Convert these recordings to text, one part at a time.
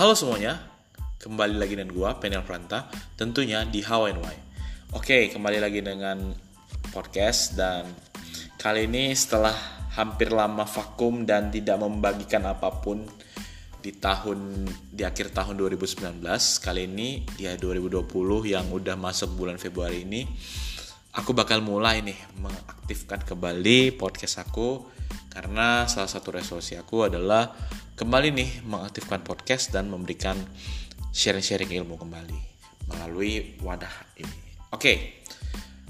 Halo semuanya, kembali lagi dengan gua Penel Pranta, tentunya di How and Why. Oke, kembali lagi dengan podcast dan kali ini setelah hampir lama vakum dan tidak membagikan apa pun di tahun di akhir tahun 2019 kali ini di 2020 yang udah masuk bulan Februari ini aku bakal mulai nih mengaktifkan kembali podcast aku karena salah satu resolusi aku adalah kembali nih mengaktifkan podcast dan memberikan sharing-sharing ilmu kembali melalui wadah ini. Oke,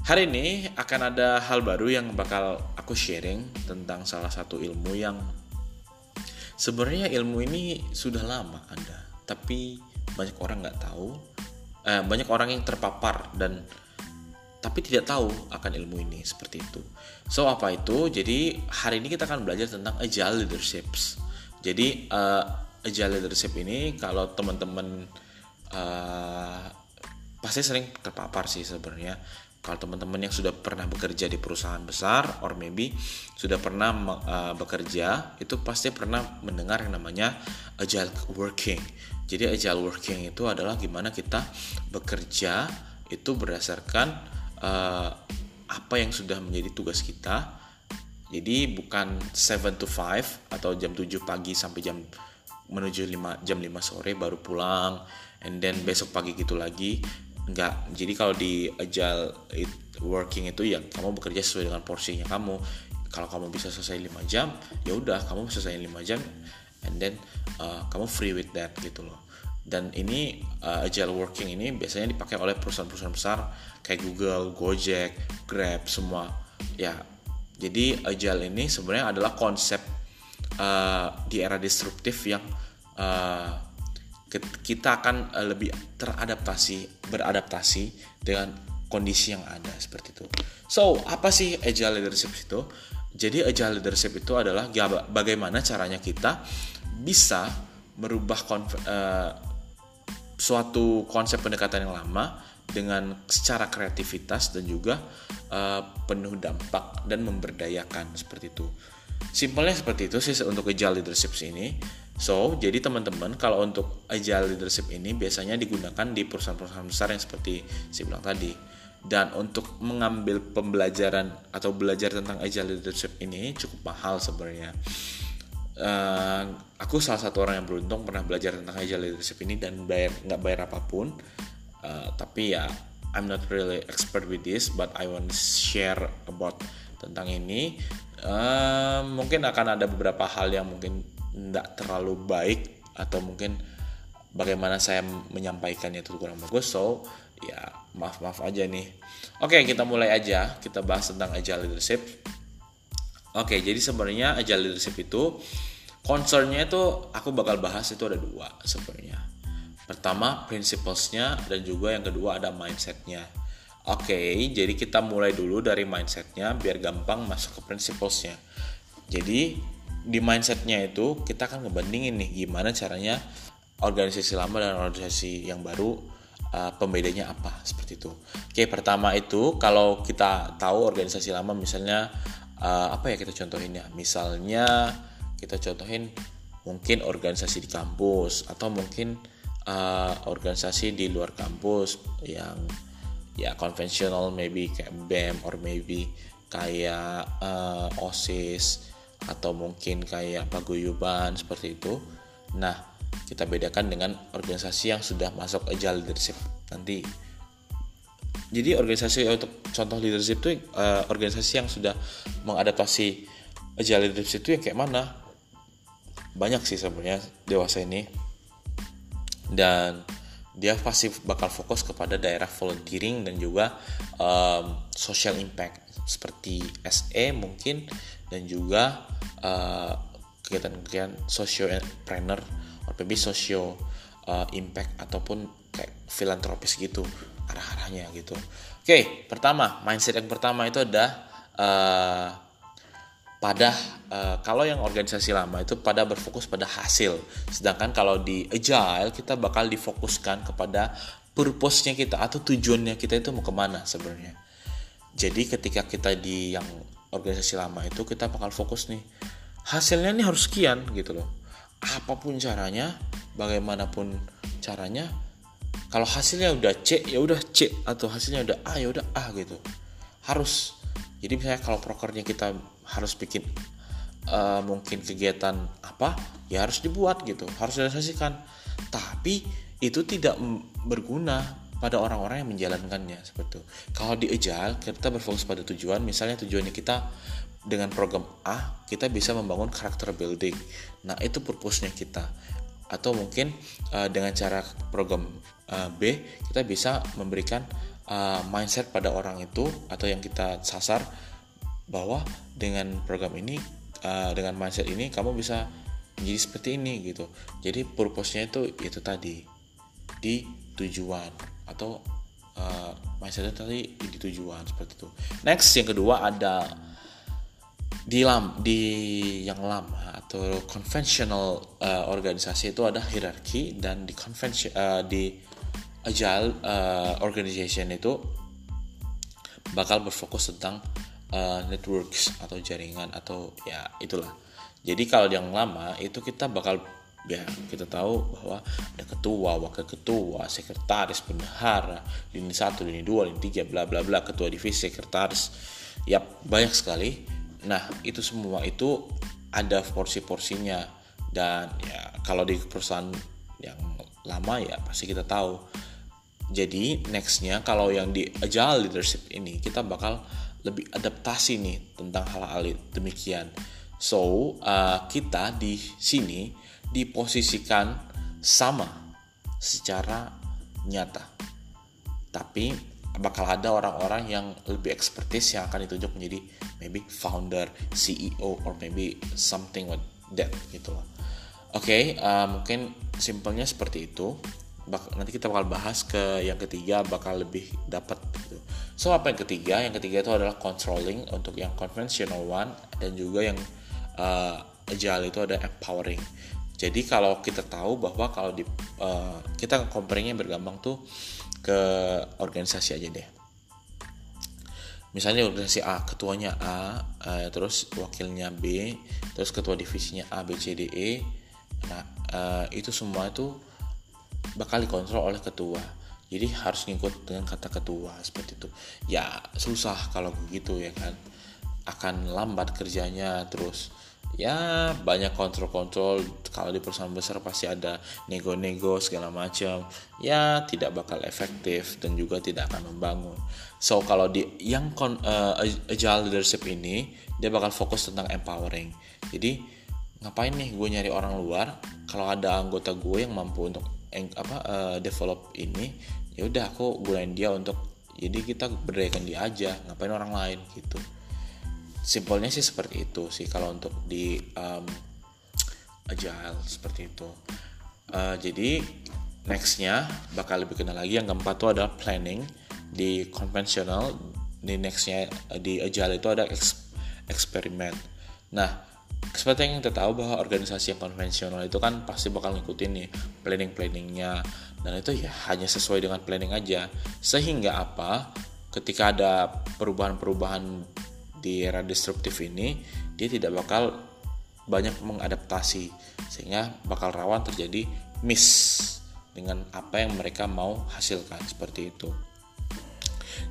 hari ini akan ada hal baru yang bakal aku sharing tentang salah satu ilmu yang sebenarnya ilmu ini sudah lama ada, tapi banyak orang nggak tahu, eh, banyak orang yang terpapar dan tapi tidak tahu akan ilmu ini seperti itu. So apa itu? Jadi hari ini kita akan belajar tentang agile leaderships. Jadi uh, agile leadership ini kalau teman-teman uh, pasti sering terpapar sih sebenarnya. Kalau teman-teman yang sudah pernah bekerja di perusahaan besar, or maybe sudah pernah uh, bekerja, itu pasti pernah mendengar yang namanya agile working. Jadi agile working itu adalah gimana kita bekerja itu berdasarkan uh, apa yang sudah menjadi tugas kita. Jadi bukan 7 to 5 atau jam 7 pagi sampai jam menuju 5 jam 5 sore baru pulang and then besok pagi gitu lagi. Enggak. Jadi kalau di agile working itu ya kamu bekerja sesuai dengan porsinya kamu. Kalau kamu bisa selesai 5 jam, ya udah kamu selesai 5 jam and then uh, kamu free with that gitu loh dan ini uh, agile working ini biasanya dipakai oleh perusahaan-perusahaan besar kayak Google, Gojek, Grab semua ya jadi agile ini sebenarnya adalah konsep uh, di era disruptif yang uh, kita akan uh, lebih teradaptasi beradaptasi dengan kondisi yang ada seperti itu. So apa sih agile leadership itu? Jadi agile leadership itu adalah bagaimana caranya kita bisa merubah uh, suatu konsep pendekatan yang lama dengan secara kreativitas dan juga uh, penuh dampak dan memberdayakan seperti itu. Simpelnya seperti itu sih untuk agile leadership ini. So, jadi teman-teman kalau untuk agile leadership ini biasanya digunakan di perusahaan-perusahaan besar yang seperti saya bilang tadi. Dan untuk mengambil pembelajaran atau belajar tentang agile leadership ini cukup mahal sebenarnya uh, aku salah satu orang yang beruntung pernah belajar tentang agile leadership ini dan bayar nggak bayar apa pun uh, tapi ya I'm not really expert with this but I want share about tentang ini. Uh, mungkin akan ada beberapa hal yang mungkin tidak terlalu baik atau mungkin bagaimana saya menyampaikannya itu kurang bagus. So ya maaf maaf aja nih. Oke kita mulai aja. Kita bahas tentang agile leadership. Oke jadi sebenarnya agile leadership itu concernnya itu aku bakal bahas itu ada dua sebenarnya pertama principlesnya dan juga yang kedua ada mindsetnya oke okay, jadi kita mulai dulu dari mindsetnya biar gampang masuk ke principlesnya jadi di mindsetnya itu kita akan ngebandingin nih gimana caranya organisasi lama dan organisasi yang baru uh, pembedanya apa seperti itu. Oke, pertama itu kalau kita tahu organisasi lama misalnya uh, apa ya kita contohin ya. Misalnya kita contohin mungkin organisasi di kampus atau mungkin uh, organisasi di luar kampus yang ya konvensional maybe kayak BEM or maybe kayak uh, OSIS atau mungkin kayak paguyuban seperti itu. Nah, kita bedakan dengan organisasi yang sudah masuk agile leadership nanti. Jadi organisasi untuk contoh leadership itu uh, organisasi yang sudah mengadaptasi agile leadership itu yang kayak mana? banyak sih sebenarnya dewasa ini dan dia pasti bakal fokus kepada daerah volunteering dan juga um, social impact seperti SE mungkin dan juga uh, kegiatan-kegiatan social entrepreneur atau maybe social uh, impact ataupun kayak filantropis gitu arah-arahnya gitu. Oke, okay, pertama mindset yang pertama itu ada uh, pada uh, kalau yang organisasi lama itu pada berfokus pada hasil. Sedangkan kalau di agile kita bakal difokuskan kepada purpose-nya kita atau tujuannya kita itu mau ke mana sebenarnya. Jadi ketika kita di yang organisasi lama itu kita bakal fokus nih hasilnya nih harus sekian gitu loh. Apa pun caranya bagaimanapun caranya kalau hasilnya udah C ya udah C atau hasilnya udah A ya udah A gitu. Harus jadi misalnya kalau prokernya kita harus bikin uh, mungkin kegiatan apa ya harus dibuat gitu harus direalisasikan tapi itu tidak berguna pada orang-orang yang menjalankannya seperti itu. Kalau di agile kita berfokus pada tujuan, misalnya tujuannya kita dengan program A kita bisa membangun karakter building. Nah itu purpose-nya kita. Atau mungkin uh, dengan cara program uh, B kita bisa memberikan uh, mindset pada orang itu atau yang kita sasar bahwa dengan program ini uh, dengan mindset ini kamu bisa menjadi seperti ini gitu. Jadi purpose-nya itu itu tadi di tujuan atau uh, mindsetnya tadi di tujuan seperti itu. Next yang kedua ada di lam di yang lama atau conventional uh, organisasi itu ada hierarki dan di convention uh, di agile uh, organization itu bakal berfokus tentang uh, networks atau jaringan atau ya itulah. Jadi kalau yang lama itu kita bakal ya kita tahu bahwa ada ketua, wakil ketua, sekretaris, bendahara, lini satu, lini dua, lini tiga, bla bla bla, ketua divisi, sekretaris, ya banyak sekali. Nah itu semua itu ada porsi-porsinya dan ya kalau di perusahaan yang lama ya pasti kita tahu. Jadi nextnya kalau yang di agile leadership ini kita bakal lebih adaptasi nih tentang hal-hal demikian. So uh, kita di sini diposisikan sama secara nyata. Tapi bakal ada orang-orang yang lebih ekspertis yang akan ditunjuk menjadi maybe founder, CEO, or maybe something like that gitu loh. Oke, okay, uh, mungkin simpelnya seperti itu. Nanti kita bakal bahas ke yang ketiga bakal lebih dapat gitu. So apa yang ketiga? Yang ketiga itu adalah controlling untuk yang conventional one dan juga yang uh, agile itu ada empowering. Jadi kalau kita tahu bahwa kalau di uh, kita comparingnya bergambang tuh ke organisasi aja deh. Misalnya organisasi A, ketuanya A, uh, terus wakilnya B, terus ketua divisinya A, B, C, D, E. Nah, uh, itu semua itu bakal dikontrol oleh ketua. Jadi harus ngikut dengan kata ketua seperti itu. Ya susah kalau begitu ya kan. Akan lambat kerjanya terus ya banyak kontrol-kontrol kalau di perusahaan besar pasti ada nego-nego segala macam ya tidak bakal efektif dan juga tidak akan membangun so kalau di yang kon, uh, agile leadership ini dia bakal fokus tentang empowering jadi ngapain nih gue nyari orang luar kalau ada anggota gue yang mampu untuk apa uh, develop ini ya udah aku gunain dia untuk jadi kita berdayakan dia aja ngapain orang lain gitu. Simpelnya sih seperti itu sih kalau untuk di um, agile seperti itu. Uh, jadi nextnya bakal lebih kenal lagi. Yang keempat itu ada planning di konvensional di nextnya di agile itu ada eksperimen nah seperti yang kita tahu bahwa organisasi yang konvensional itu kan pasti bakal ngikutin nih planning planningnya dan itu ya hanya sesuai dengan planning aja. Sehingga apa? Ketika ada perubahan-perubahan di era disruptif ini dia tidak bakal banyak mengadaptasi. Sehingga bakal rawan terjadi miss dengan apa yang mereka mau hasilkan. Seperti itu.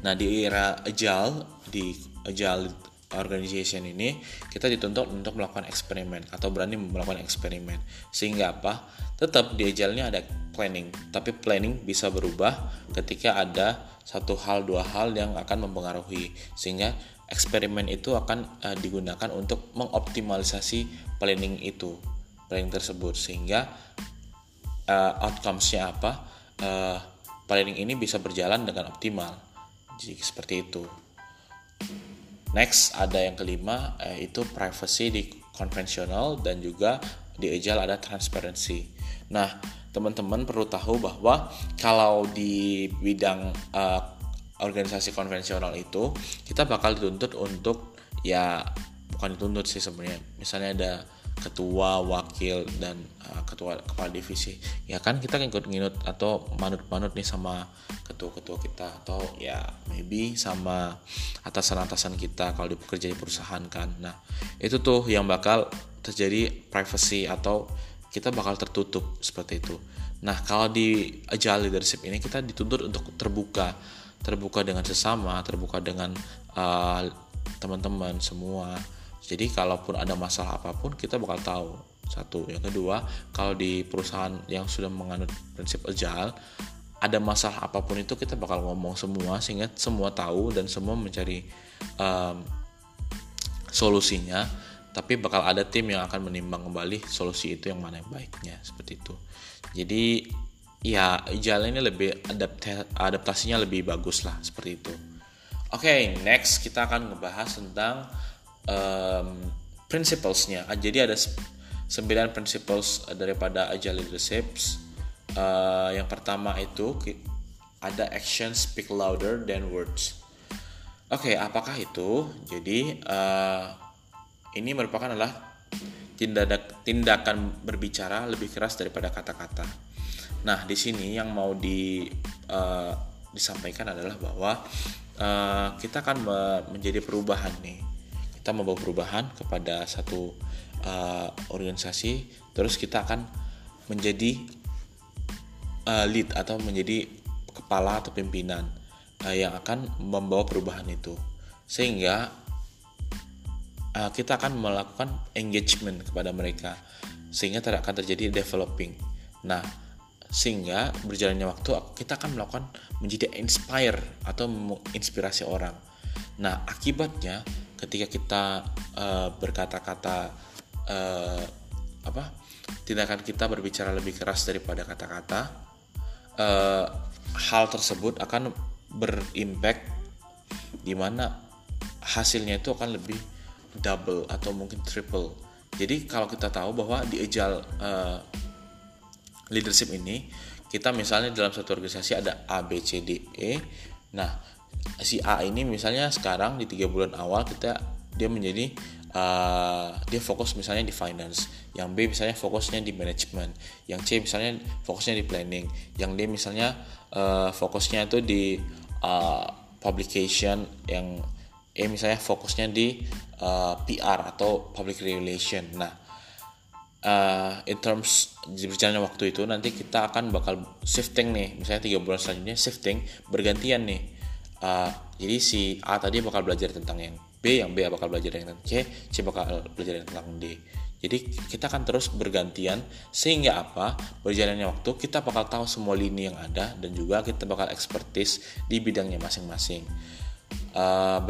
Nah di era agile di agile organization ini kita dituntut untuk melakukan eksperimen atau berani melakukan eksperimen. Sehingga apa? Tetap di ini ada planning tapi planning bisa berubah ketika ada satu hal dua hal yang akan mempengaruhi. Sehingga eksperimen itu akan uh, digunakan untuk mengoptimalisasi planning itu planning tersebut. Sehingga uh, outcomes-nya apa? Uh, planning ini bisa berjalan dengan optimal. Jadi seperti itu next ada yang kelima uh, itu privacy di konvensional dan juga di agile ada transparency. Nah teman-teman perlu tahu bahwa kalau di bidang uh, organisasi konvensional itu kita bakal dituntut untuk ya bukan dituntut sih sebenarnya. Misalnya ada ketua wakil dan uh, ketua kepala divisi ya kan kita ngikut nginut atau manut-manut nih sama ketua-ketua kita atau ya maybe sama atasan-atasan kita kalau bekerja di perusahaan kan nah itu tuh yang bakal terjadi privacy atau kita bakal tertutup seperti itu. Nah, kalau di agile leadership ini kita dituntut untuk terbuka, terbuka dengan sesama, terbuka dengan uh, teman-teman semua. Jadi kalaupun ada masalah apa pun kita bakal tahu. Satu, yang kedua, kalau di perusahaan yang sudah menganut prinsip agile, ada masalah apa pun itu kita bakal ngomong semua sehingga semua tahu dan semua mencari um, solusinya. Tapi bakal ada tim yang akan menimbang kembali solusi itu yang mana yang baiknya seperti itu. Jadi ya jalan ini lebih adapta adaptasinya lebih bagus lah seperti itu. Oke okay, next kita akan ngebahas tentang um, principlesnya jadi ada 9 principles daripada agile leadership uh, yang pertama itu ada action speak louder than words oke okay, apakah itu jadi uh, ini merupakan adalah tindak tindakan berbicara lebih keras daripada kata-kata. Nah, di sini yang mau di uh, disampaikan adalah bahwa uh, kita akan menjadi perubahan nih. Kita membawa perubahan kepada satu uh, organisasi, terus kita akan menjadi uh, lead atau menjadi kepala atau pimpinan uh, yang akan membawa perubahan itu. Sehingga uh, kita akan melakukan engagement kepada mereka sehingga tidak akan terjadi developing. Nah, sehingga berjalannya waktu kita akan melakukan menjadi inspire atau menginspirasi orang. Nah, akibatnya ketika kita uh, berkata-kata uh, apa tindakan kita berbicara lebih keras daripada kata-kata, uh, hal tersebut akan berimpact di mana hasilnya itu akan lebih double atau mungkin triple. Jadi kalau kita tahu bahwa di agile uh, leadership ini kita misalnya dalam satu organisasi ada A, B, C, D, E. Nah, si A ini misalnya sekarang di tiga bulan awal kita dia menjadi uh, dia fokus misalnya di finance, yang B misalnya fokusnya di management, yang C misalnya fokusnya di planning, yang D misalnya uh, fokusnya itu di uh, publication, yang E misalnya fokusnya di uh, PR atau public relation. Nah, uh, in terms berjalannya waktu itu nanti kita akan bakal shifting nih, misalnya tiga bulan selanjutnya shifting bergantian nih. Uh, jadi si A tadi bakal belajar tentang yang B, yang B bakal belajar tentang C, C bakal belajar tentang D. Jadi kita akan terus bergantian sehingga apa berjalannya waktu kita bakal tahu semua lini yang ada dan juga kita bakal expertise di bidangnya masing-masing. Uh,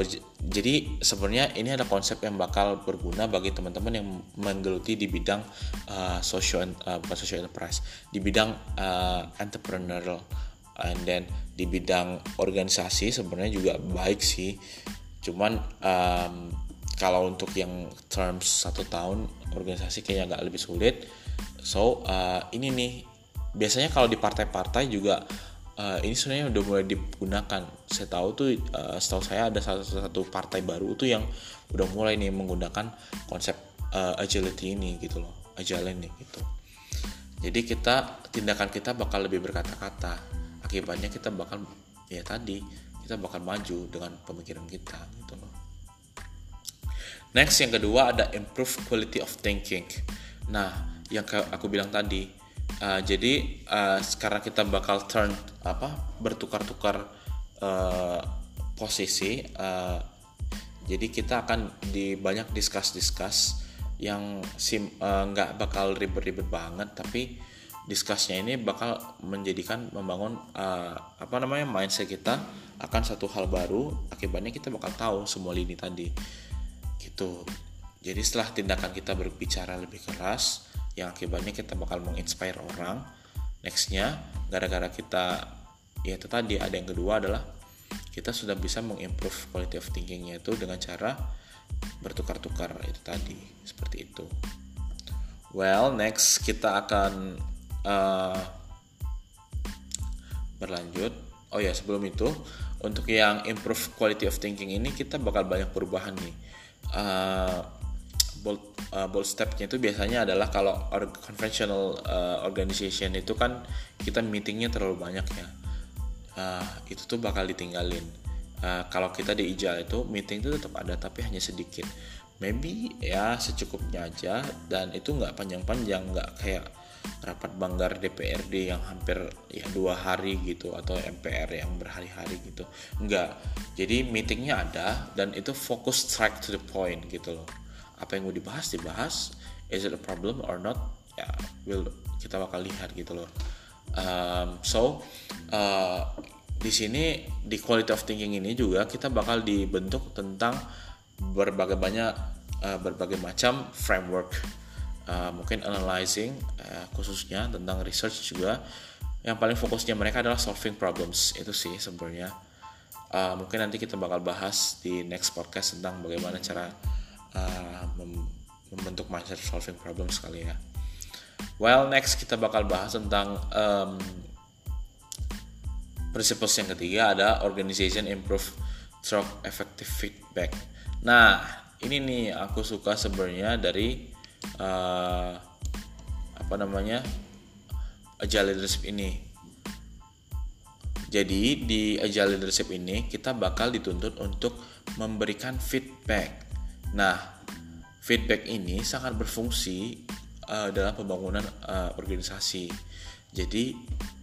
jadi sebenarnya ini ada konsep yang bakal berguna bagi teman-teman yang menggeluti di bidang uh, social uh, social enterprise, di bidang uh, entrepreneurial, and then di bidang organisasi sebenarnya juga baik sih. Cuman um, kalau untuk yang terms satu tahun organisasi kayaknya agak lebih sulit. So uh, ini nih biasanya kalau di partai-partai juga uh, ini sebenarnya udah mulai digunakan. Saya tahu tuh, uh, setahu saya ada satu satu partai baru tuh yang udah mulai nih menggunakan konsep uh, agility ini gitu loh, agile ini gitu. Jadi kita tindakan kita bakal lebih berkata-kata. Akibatnya kita bakal ya tadi kita bakal maju dengan pemikiran kita gitu loh. Next yang kedua ada improve quality of thinking. Nah, yang aku bilang tadi, Uh, jadi uh, sekarang kita bakal turn apa bertukar-tukar uh, posisi. Uh, jadi kita akan di banyak discuss-discuss yang sim nggak uh, bakal ribet-ribet banget, tapi discussnya ini bakal menjadikan membangun uh, apa namanya mindset kita akan satu hal baru. Akibatnya kita bakal tahu semua lini tadi, gitu. Jadi setelah tindakan kita berbicara lebih keras, yang akibatnya kita bakal menginspire orang nextnya gara-gara kita ya itu tadi ada yang kedua adalah kita sudah bisa mengimprove quality of thinkingnya itu dengan cara bertukar-tukar itu tadi seperti itu well next kita akan uh, berlanjut. Oh ya sebelum itu untuk yang improve quality of thinking ini kita bakal banyak perubahan nih. Uh, bold uh, bold stepnya itu biasanya adalah kalau or conventional uh, organization itu kan kita meetingnya terlalu banyak ya. Uh, itu tuh bakal ditinggalin. Uh, kalau kita di ijal itu meeting itu tetap ada tapi hanya sedikit. Maybe ya secukupnya aja dan itu nggak panjang-panjang nggak kayak rapat banggar DPRD yang hampir ya dua hari gitu atau MPR yang berhari-hari gitu. Enggak. Jadi meetingnya ada dan itu fokus strike to the point gitu loh. Apa yang mau dibahas dibahas. Is it a problem or not? Ya will kita bakal lihat gitu loh. Um, so uh, di sini di quality of thinking ini juga kita bakal dibentuk tentang berbagai banyak uh, berbagai macam framework uh, mungkin analyzing uh, khususnya tentang research juga. Yang paling fokusnya mereka adalah solving problems itu sih sebenarnya. Uh, mungkin nanti kita bakal bahas di next podcast tentang bagaimana cara uh, mem membentuk mindset solving problems kali ya. Well next kita bakal bahas tentang um, principles yang ketiga ada organization improve through effective feedback. Nah ini nih aku suka sebenarnya dari uh, apa namanya? Agile leadership ini. Jadi di agile leadership ini kita bakal dituntut untuk memberikan feedback. Nah feedback ini sangat berfungsi uh, dalam pembangunan uh, organisasi. Jadi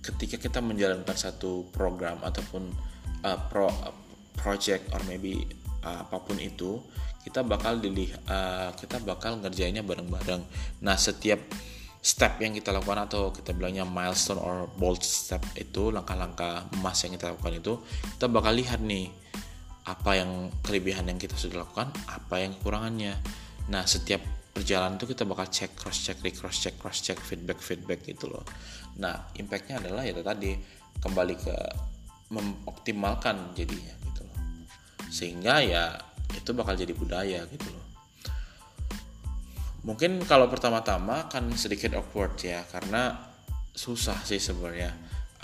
ketika kita menjalankan satu program ataupun uh, pro uh, project or maybe uh, apa pun itu kita bakal dilihat uh, kita bakal ngerjainnya bareng-bareng. Nah setiap step yang kita lakukan atau kita bilangnya milestone or bold step itu langkah-langkah emas yang kita lakukan itu kita bakal lihat nih apa yang kelebihan yang kita sudah lakukan apa yang kekurangannya. Nah setiap perjalanan itu kita bakal cek cross check cross check cross check feedback feedback gitu loh. Nah impactnya adalah ya tadi kembali ke mengoptimalkan jadinya gitu sehingga ya itu bakal jadi budaya gitu loh. Mungkin kalau pertama-tama kan sedikit awkward ya karena susah sih sebenarnya.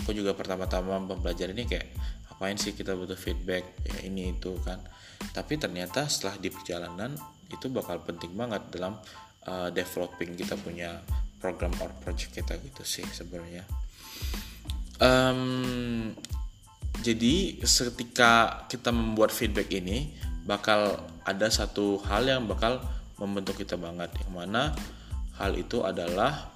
Aku juga pertama-tama mempelajari ini kayak apain sih kita butuh feedback? Ya ini itu kan. Tapi ternyata setelah di perjalanan itu bakal penting banget dalam uh, developing kita punya program or project kita gitu sih sebenarnya. Um, jadi ketika kita membuat feedback ini bakal ada satu hal yang bakal membentuk kita banget yang mana hal itu adalah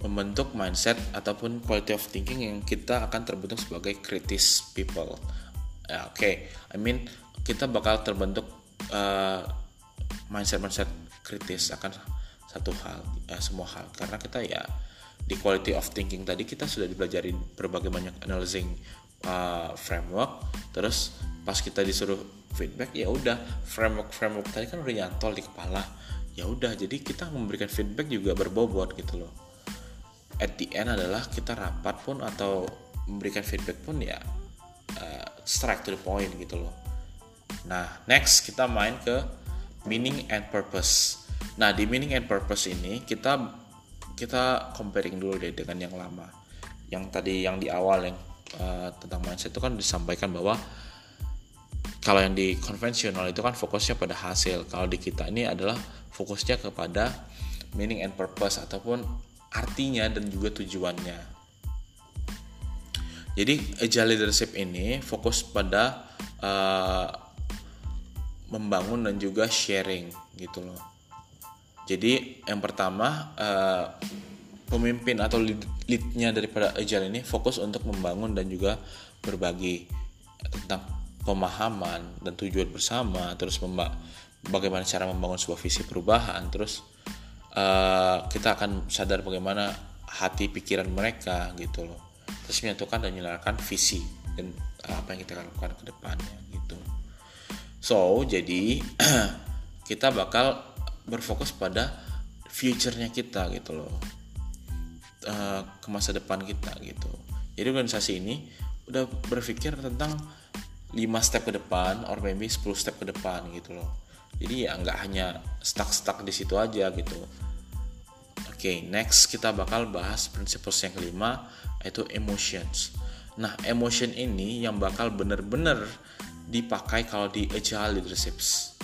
membentuk mindset ataupun quality of thinking yang kita akan terbentuk sebagai kritis people. Ya, Oke, okay. I mean kita bakal terbentuk uh, mindset mindset kritis akan satu hal, uh, semua hal karena kita ya di quality of thinking tadi kita sudah dipelajari berbagai banyak analyzing uh, framework. Terus pas kita disuruh feedback ya udah framework framework tadi kan udah nyantol di kepala. Ya udah jadi kita memberikan feedback juga berbobot gitu loh. At the end adalah kita rapat pun atau memberikan feedback pun ya uh, strike to the point gitu loh. Nah next kita main ke meaning and purpose. Nah di meaning and purpose ini kita kita comparing dulu deh dengan yang lama. Yang tadi yang di awal yang uh, tentang mindset itu kan disampaikan bahwa kalau yang di konvensional itu kan fokusnya pada hasil. Kalau di kita ini adalah fokusnya kepada meaning and purpose ataupun artinya dan juga tujuannya. Jadi agile leadership ini fokus pada uh, membangun dan juga sharing gitu loh jadi yang pertama uh, pemimpin atau lead, leadnya daripada agile ini fokus untuk membangun dan juga berbagi tentang pemahaman dan tujuan bersama terus bagaimana cara membangun sebuah visi perubahan terus uh, kita akan sadar bagaimana hati pikiran mereka gitu loh. Terus menyatukan dan menyalakan visi dan apa yang kita lakukan ke depannya gitu. So jadi kita bakal berfokus pada future-nya kita gitu loh. Uh, ke masa depan kita gitu. Jadi organisasi ini udah berpikir tentang 5 step ke depan or maybe 10 step ke depan gitu loh. Jadi ya nggak hanya stuck-stuck di situ aja gitu. Oke okay, next kita bakal bahas principles yang kelima yaitu emotions. Nah emotion ini yang bakal bener-bener dipakai kalau di agile leaderships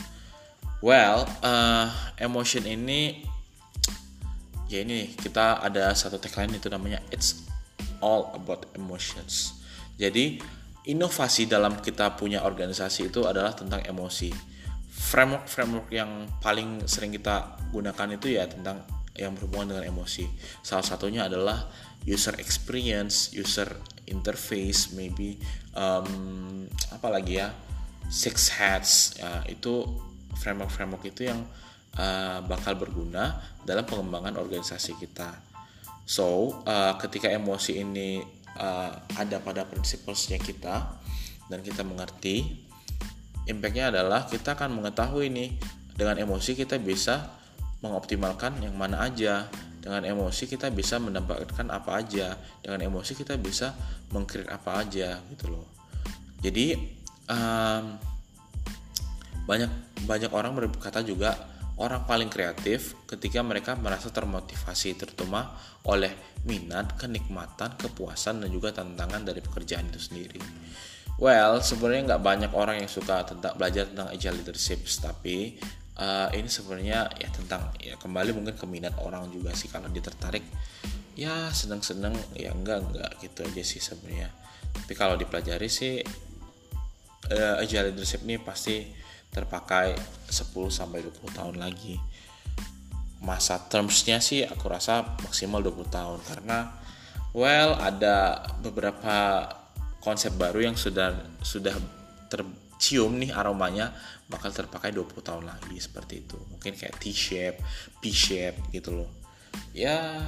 well uh, emotion ini ya ini kita ada satu tagline itu namanya it's all about emotions jadi inovasi dalam kita punya organisasi itu adalah tentang emosi. Framework framework yang paling sering kita gunakan itu ya tentang yang berhubungan dengan emosi. Salah satunya adalah user experience, user interface, maybe um, apa lagi ya, six hats. Ya, itu framework framework itu yang uh, bakal berguna dalam pengembangan organisasi kita. So, uh, ketika emosi ini uh, ada pada prinsipnya kita dan kita mengerti impactnya adalah kita akan mengetahui nih dengan emosi kita bisa mengoptimalkan yang mana aja dengan emosi kita bisa mendapatkan apa aja dengan emosi kita bisa mengkreat apa aja gitu loh jadi um, banyak banyak orang berkata juga orang paling kreatif ketika mereka merasa termotivasi terutama oleh minat, kenikmatan, kepuasan dan juga tantangan dari pekerjaan itu sendiri. Well, sebenarnya nggak banyak orang yang suka tentang belajar tentang agile leadership, tapi uh, ini sebenarnya ya tentang ya kembali mungkin ke minat orang juga sih kalau dia tertarik ya seneng-seneng ya enggak enggak gitu aja sih sebenarnya. Tapi kalau dipelajari sih uh, agile leadership ini pasti terpakai 10 sampai 20 tahun lagi. Masa termsnya sih aku rasa maksimal 20 tahun karena well ada beberapa konsep baru yang sudah sudah tercium nih aromanya bakal terpakai 20 tahun lagi seperti itu. Mungkin kayak T-shape, P-shape gitu loh. Ya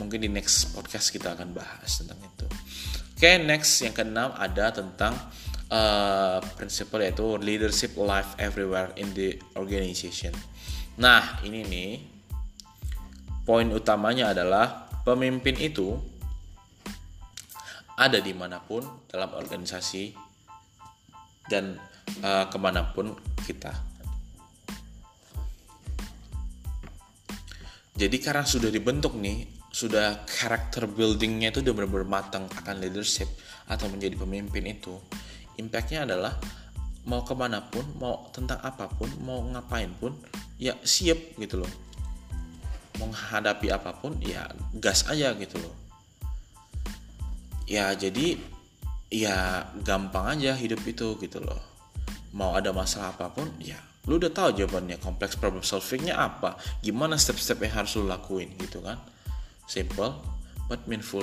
mungkin di next podcast kita akan bahas tentang itu. Oke, okay, next yang keenam ada tentang uh, yaitu leadership life everywhere in the organization. Nah, ini nih poin utamanya adalah pemimpin itu ada di mana pun dalam organisasi dan uh, ke mana pun kita. Jadi karena sudah dibentuk nih, sudah karakter buildingnya itu udah benar-benar matang akan leadership atau menjadi pemimpin itu impactnya adalah mau ke mana pun mau tentang apa pun mau ngapain pun ya siap gitu loh. Menghadapi apa pun ya gas aja gitu loh. Ya jadi ya gampang aja hidup itu gitu loh. Mau ada masalah apa pun ya lu udah tahu jawabannya kompleks problem solvingnya apa gimana step-step yang harus lu lakuin gitu kan. Simple but meaningful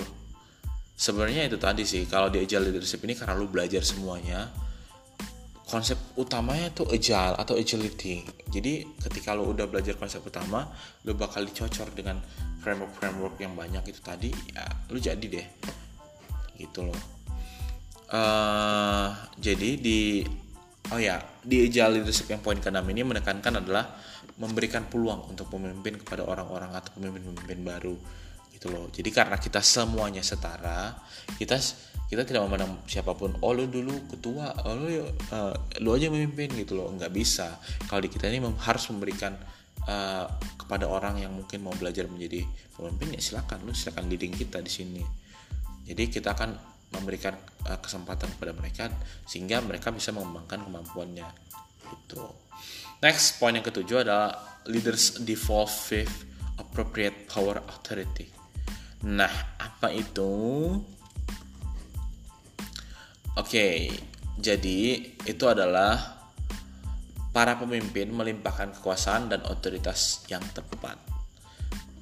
sebenarnya itu tadi sih kalau di agile leadership ini karena lu belajar semuanya konsep utamanya itu agile atau agility. Jadi ketika lu udah belajar konsep utama lu bakal dicocor dengan framework framework yang banyak itu tadi ya lu jadi deh. Gitu loh. Uh, jadi di oh ya di agile leadership yang poin keenam ini menekankan adalah memberikan peluang untuk pemimpin kepada orang-orang atau pemimpin-pemimpin baru gitu loh. Jadi karena kita semuanya setara kita kita tidak memandang siapa pun oh lu dulu ketua oh lu uh, lu aja memimpin gitu loh. Nggak bisa. Kalau di kita ini harus memberikan uh, kepada orang yang mungkin mau belajar menjadi pemimpin ya silakan. Lu silakan leading kita di sini. Jadi kita akan memberikan uh, kesempatan kepada mereka sehingga mereka bisa mengembangkan kemampuannya. Itu next poin yang ketujuh adalah leaders devolve with appropriate power authority Nah, apa itu? Oke, jadi itu adalah para pemimpin melimpahkan kekuasaan dan otoritas yang tepat.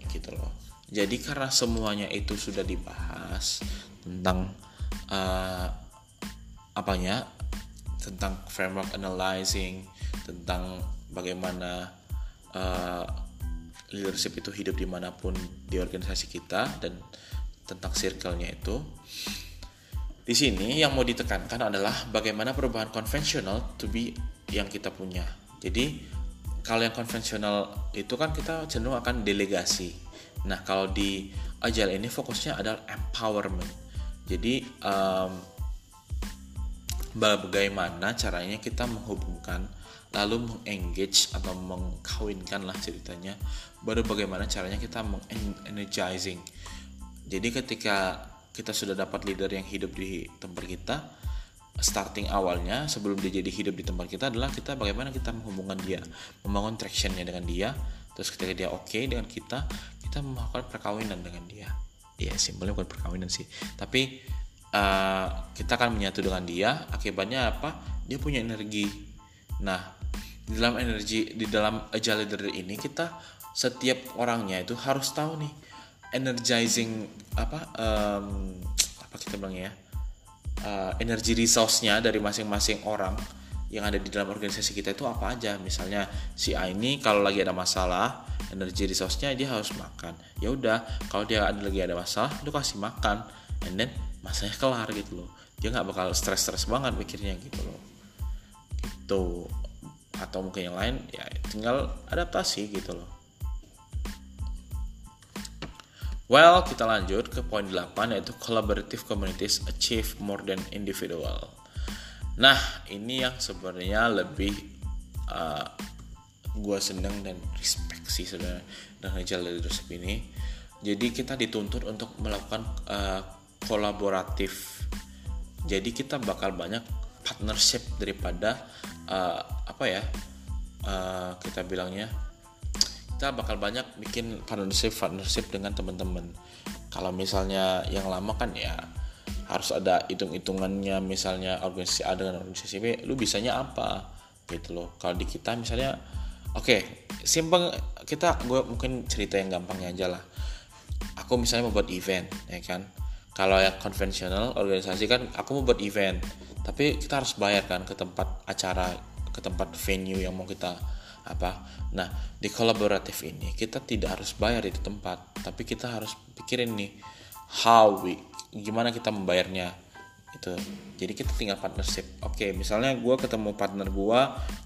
Gitu loh. Jadi karena semuanya itu sudah dibahas tentang uh, apanya? Tentang framework analyzing, tentang bagaimana uh, leadership itu hidup di mana pun di organisasi kita dan tentang circle-nya itu di sini yang mau ditekankan adalah bagaimana perubahan konvensional to be yang kita punya. Jadi kalau yang konvensional itu kan kita cenderung akan delegasi. Nah kalau di agile ini fokusnya adalah empowerment. Jadi um, bagaimana caranya kita menghubungkan lalu mengengage atau mengkawinkan lah ceritanya baru bagaimana caranya kita mengenergizing. Jadi ketika kita sudah dapat leader yang hidup di tempat kita starting awalnya sebelum dia jadi hidup di tempat kita adalah kita bagaimana kita menghubungkan dia membangun tractionnya dengan dia. Terus ketika dia oke okay dengan kita kita melakukan perkawinan dengan dia. Ya simpelnya bukan perkawinan sih. Tapi uh, kita akan menyatu dengan dia akibatnya apa? Dia punya energi. Nah di dalam energi di dalam agile leader ini kita setiap orangnya itu harus tahu nih energizing apa um, apa kita bilang ya uh, energi resource-nya dari masing-masing orang yang ada di dalam organisasi kita itu apa aja. Misalnya si A ini kalau lagi ada masalah energi resource-nya dia harus makan. Ya udah kalau dia ada lagi ada masalah lu kasih makan. And then masanya kelar gitu loh. Dia nggak bakal stres-stres banget mikirnya gitu loh. Gitu atau mungkin yang lain ya tinggal adaptasi gitu loh Well, kita lanjut ke poin 8 yaitu collaborative communities achieve more than individual. Nah, ini yang sebenarnya lebih uh, gue seneng dan respect sih sebenarnya dengan jalan leadership ini. Jadi kita dituntut untuk melakukan uh, kolaboratif. Jadi kita bakal banyak partnership daripada uh, apa ya uh, kita bilangnya kita bakal banyak bikin partnership partnership dengan teman-teman. Kalau misalnya yang lama kan ya harus ada hitung-hitungannya misalnya organisasi A dengan organisasi B lu bisanya apa? Gitu loh. Kalau di kita misalnya oke okay, simpel kita gue mungkin cerita yang gampangnya aja lah. Aku misalnya mau buat event ya kan? Kalau yang konvensional organisasi kan aku mau buat event tapi kita harus bayar kan ke tempat acara ke tempat venue yang mau kita apa. Nah di kolaboratif ini kita tidak harus bayar di tempat. Tapi kita harus pikirin nih how we gimana kita membayarnya itu. Jadi kita tinggal partnership. Oke misalnya gue ketemu partner gue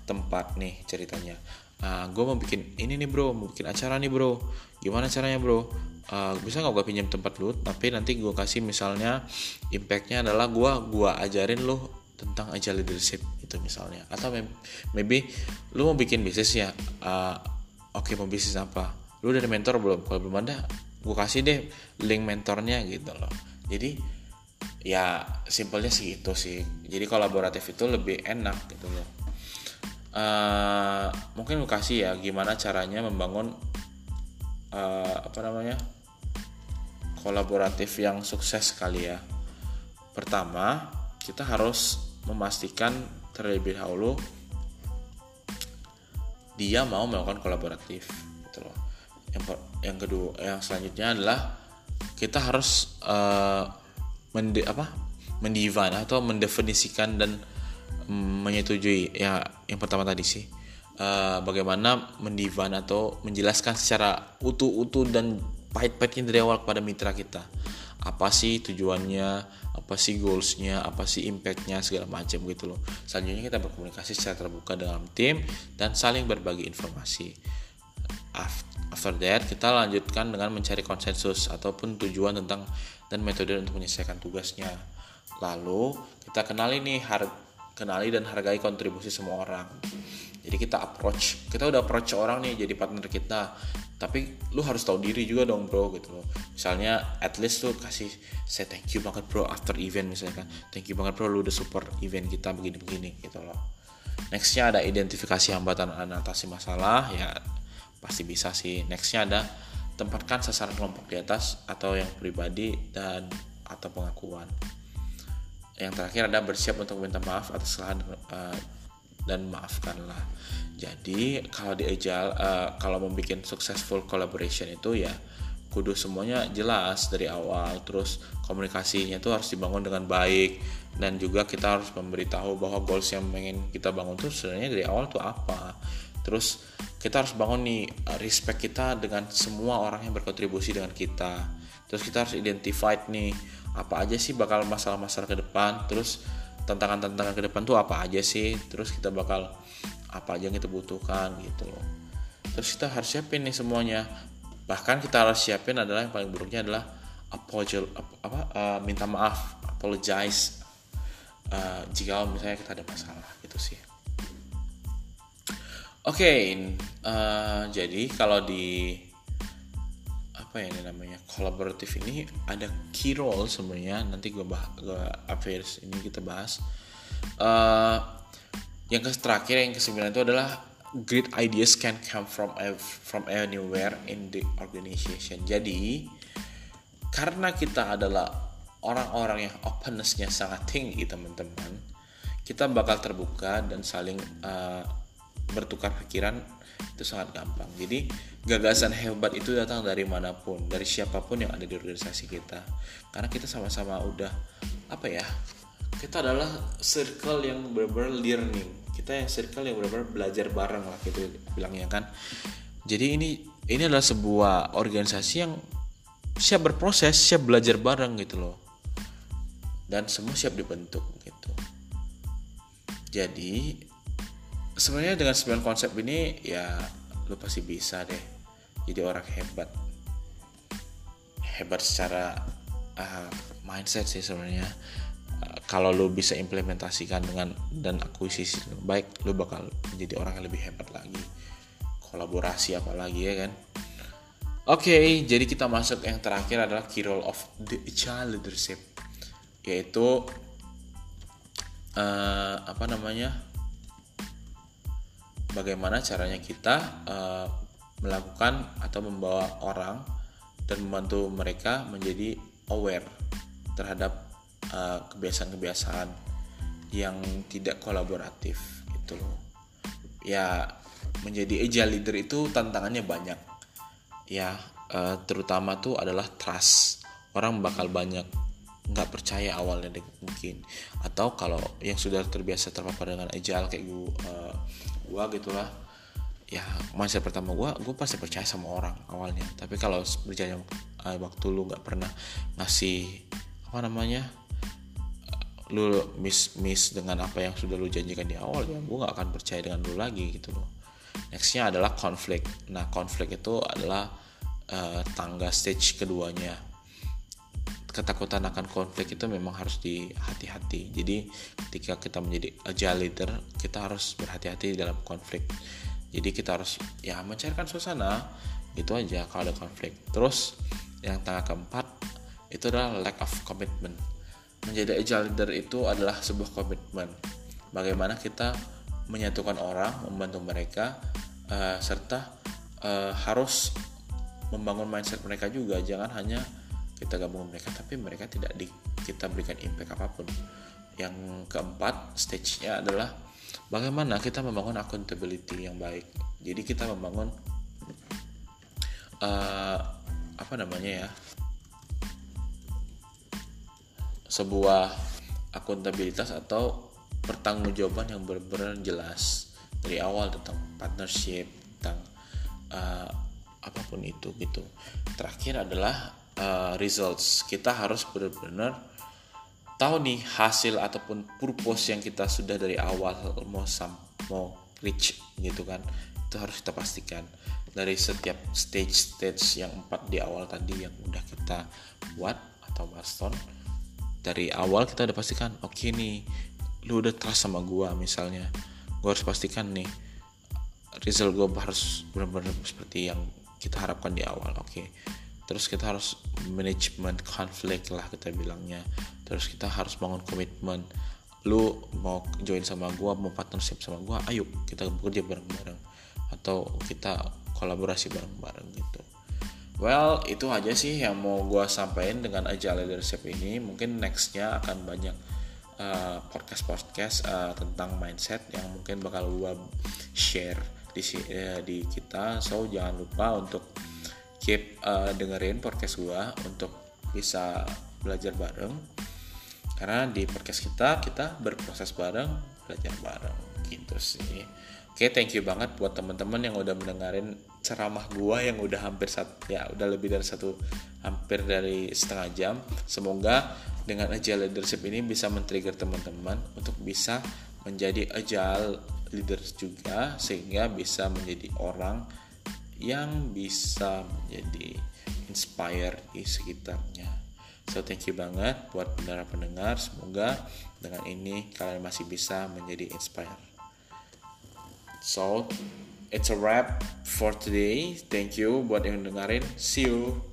tempat nih ceritanya. Ah, gue mau bikin ini nih bro. Mau bikin acara nih bro gimana caranya bro? Uh, bisa nggak gue pinjam tempat lu tapi nanti gue kasih misalnya impactnya adalah gue gua ajarin lo tentang agile leadership itu misalnya. Atau maybe lu mau bikin bisnis ya uh, oke okay, mau bisnis apa? Lu udah ada mentor belum? Kalau belum ada gue kasih deh link mentornya gitu loh. Jadi ya simpelnya sih itu sih. Jadi kolaboratif itu lebih enak gitu loh. Uh, mungkin gue kasih ya gimana caranya membangun uh, apa namanya kolaboratif yang sukses kali ya. Pertama kita harus memastikan terlebih dahulu dia mau melakukan kolaboratif gitu loh. Yang yang kedua yang selanjutnya adalah kita harus uh, mende, apa mendivine atau mendefinisikan dan menyetujui. Ya yang pertama tadi sih uh, bagaimana mendivine atau menjelaskan secara utuh-utuh dan pahit-pahitnya dari awal kepada mitra kita. Apa sih tujuannya? Apa sih goalsnya? Apa sih impactnya? Segala macam gitu loh. Selanjutnya kita berkomunikasi secara terbuka dalam tim dan saling berbagi informasi. After that kita lanjutkan dengan mencari konsensus ataupun tujuan tentang dan metode untuk menyelesaikan tugasnya. Lalu kita kenali nih kenali dan hargai kontribusi semua orang jadi kita approach kita udah approach orang nih jadi partner kita. Tapi lu harus tahu diri juga dong bro gitu loh. Misalnya at least lu kasih saya thank you banget bro after event misalnya kan thank you banget bro lu udah support event kita begini-begini gitu loh. Nextnya ada identifikasi hambatan dan atasi masalah ya pasti bisa sih. Nextnya ada tempatkan sasaran kelompok di atas atau yang pribadi dan atau pengakuan. Yang terakhir ada bersiap untuk minta maaf atas kesalahan uh, dan maafkanlah. Jadi kalau di agile uh, kalau membuat successful collaboration itu ya kudu semuanya jelas dari awal. Terus komunikasinya itu harus dibangun dengan baik. Dan juga kita harus memberitahu bahwa goals yang ingin kita bangun itu sebenarnya dari awal tuh apa. Terus kita harus bangun nih eh, respect kita dengan semua orang yang berkontribusi dengan kita. Terus kita harus identify nih apa aja sih bakal masalah-masalah ke depan. Terus tantangan-tantangan ke depan tuh apa aja sih? Terus kita bakal apa aja yang kita butuhkan gitu loh. Terus kita harus siapin nih semuanya. Bahkan kita harus siapin adalah yang paling buruknya adalah apologize apa uh, minta maaf apologize uh, jika misalnya kita ada masalah gitu sih. Oke okay, uh, jadi kalau di apa ya ini namanya kolaboratif ini ada key role sebenarnya nanti gue bahas gue affairs ini kita bahas. Uh, yang ke terakhir yang kesembilan itu adalah great ideas can come from from anywhere in the organization. Jadi karena kita adalah orang-orang yang opennessnya sangat tinggi teman-teman kita bakal terbuka dan saling uh, bertukar pikiran itu sangat gampang. Jadi gagasan hebat itu datang dari mana pun dari siapa pun yang ada di organisasi kita. Karena kita sama-sama udah apa ya kita adalah circle yang benar-benar learning. Kita yang circle yang benar-benar belajar bareng lah gitu bilangnya kan. Jadi ini ini adalah sebuah organisasi yang siap berproses siap belajar bareng gitu loh. Dan semua siap dibentuk gitu. Jadi sebenarnya dengan 9 konsep ini ya lu pasti bisa deh jadi orang hebat. Hebat secara uh, mindset sih sebenarnya. Uh, kalau lu bisa implementasikan dengan dan akuisisi baik lu bakal menjadi orang yang lebih hebat lagi. Kolaborasi apalagi ya kan? Oke okay, jadi kita masuk yang terakhir adalah key role of the child leadership yaitu uh, apa namanya bagaimana caranya kita uh, melakukan atau membawa orang dan membantu mereka menjadi aware terhadap eh, kebiasaan-kebiasaan yang tidak kolaboratif itu loh. Ya menjadi agile leader itu tantangannya banyak. Ya uh, terutama tuh adalah trust. Orang bakal banyak nggak percaya awalnya mungkin. Atau kalau yang sudah terbiasa terpapar dengan agile kayak gue uh, gua gitulah ya masa pertama gua gue pasti percaya sama orang awalnya. Tapi kalau berjalan uh, waktu lu nggak pernah ngasih apa namanya lu miss miss dengan apa yang sudah lu janjikan di awal ya gue nggak akan percaya dengan lu lagi gitu loh. Nextnya adalah konflik. Nah konflik itu adalah uh, tangga stage keduanya ketakutan akan konflik itu memang harus dihati-hati. Jadi ketika kita menjadi agile leader kita harus berhati-hati dalam konflik. Jadi kita harus ya mencairkan suasana itu aja kalau ada konflik. Terus yang tangga keempat itu adalah lack of commitment. Menjadi agile leader itu adalah sebuah komitmen. Bagaimana kita menyatukan orang membantu mereka uh, serta uh, harus membangun mindset mereka juga. Jangan hanya kita gabung mereka tapi mereka tidak di kita berikan impact apa pun. Yang keempat stage-nya adalah bagaimana kita membangun accountability yang baik. Jadi kita membangun uh, apa namanya ya sebuah akuntabilitas atau pertanggungjawaban yang benar-benar jelas dari awal tentang partnership tentang uh, apa pun itu gitu. Terakhir adalah uh, results. Kita harus benar-benar tahu nih hasil ataupun purpose yang kita sudah dari awal mau mau reach gitu kan. Itu harus kita pastikan dari setiap stage-stage yang empat di awal tadi yang udah kita buat atau milestone. Dari awal kita udah pastikan oke okay nih lu udah trust sama gua misalnya. Gua harus pastikan nih result gua harus benar-benar seperti yang kita harapkan di awal. Oke. okay terus kita harus manajemen konflik lah kita bilangnya. Terus kita harus bangun komitmen. Lu mau join sama gua mau partnership sama gua ayo kita bekerja bareng-bareng. Atau kita kolaborasi bareng-bareng gitu. Well itu aja sih yang mau gua sampaikan dengan agile leadership ini. Mungkin nextnya akan banyak uh, podcast podcast uh, tentang mindset yang mungkin bakal gua share di uh, di kita. So jangan lupa untuk keep uh, dengerin podcast gua untuk bisa belajar bareng. Karena di podcast kita kita berproses bareng belajar bareng. Gitu sih. Oke thank you banget buat teman-teman yang udah mendengarin ceramah gua yang udah hampir satu ya udah lebih dari satu hampir dari setengah jam. Semoga dengan agile leadership ini bisa men-trigger teman-teman untuk bisa menjadi agile leaders juga sehingga bisa menjadi orang yang bisa menjadi inspire di sekitarnya. So thank you banget buat pendengar-pendengar. Semoga dengan ini kalian masih bisa menjadi inspire. So it's a wrap for today. Thank you buat yang dengerin. See you.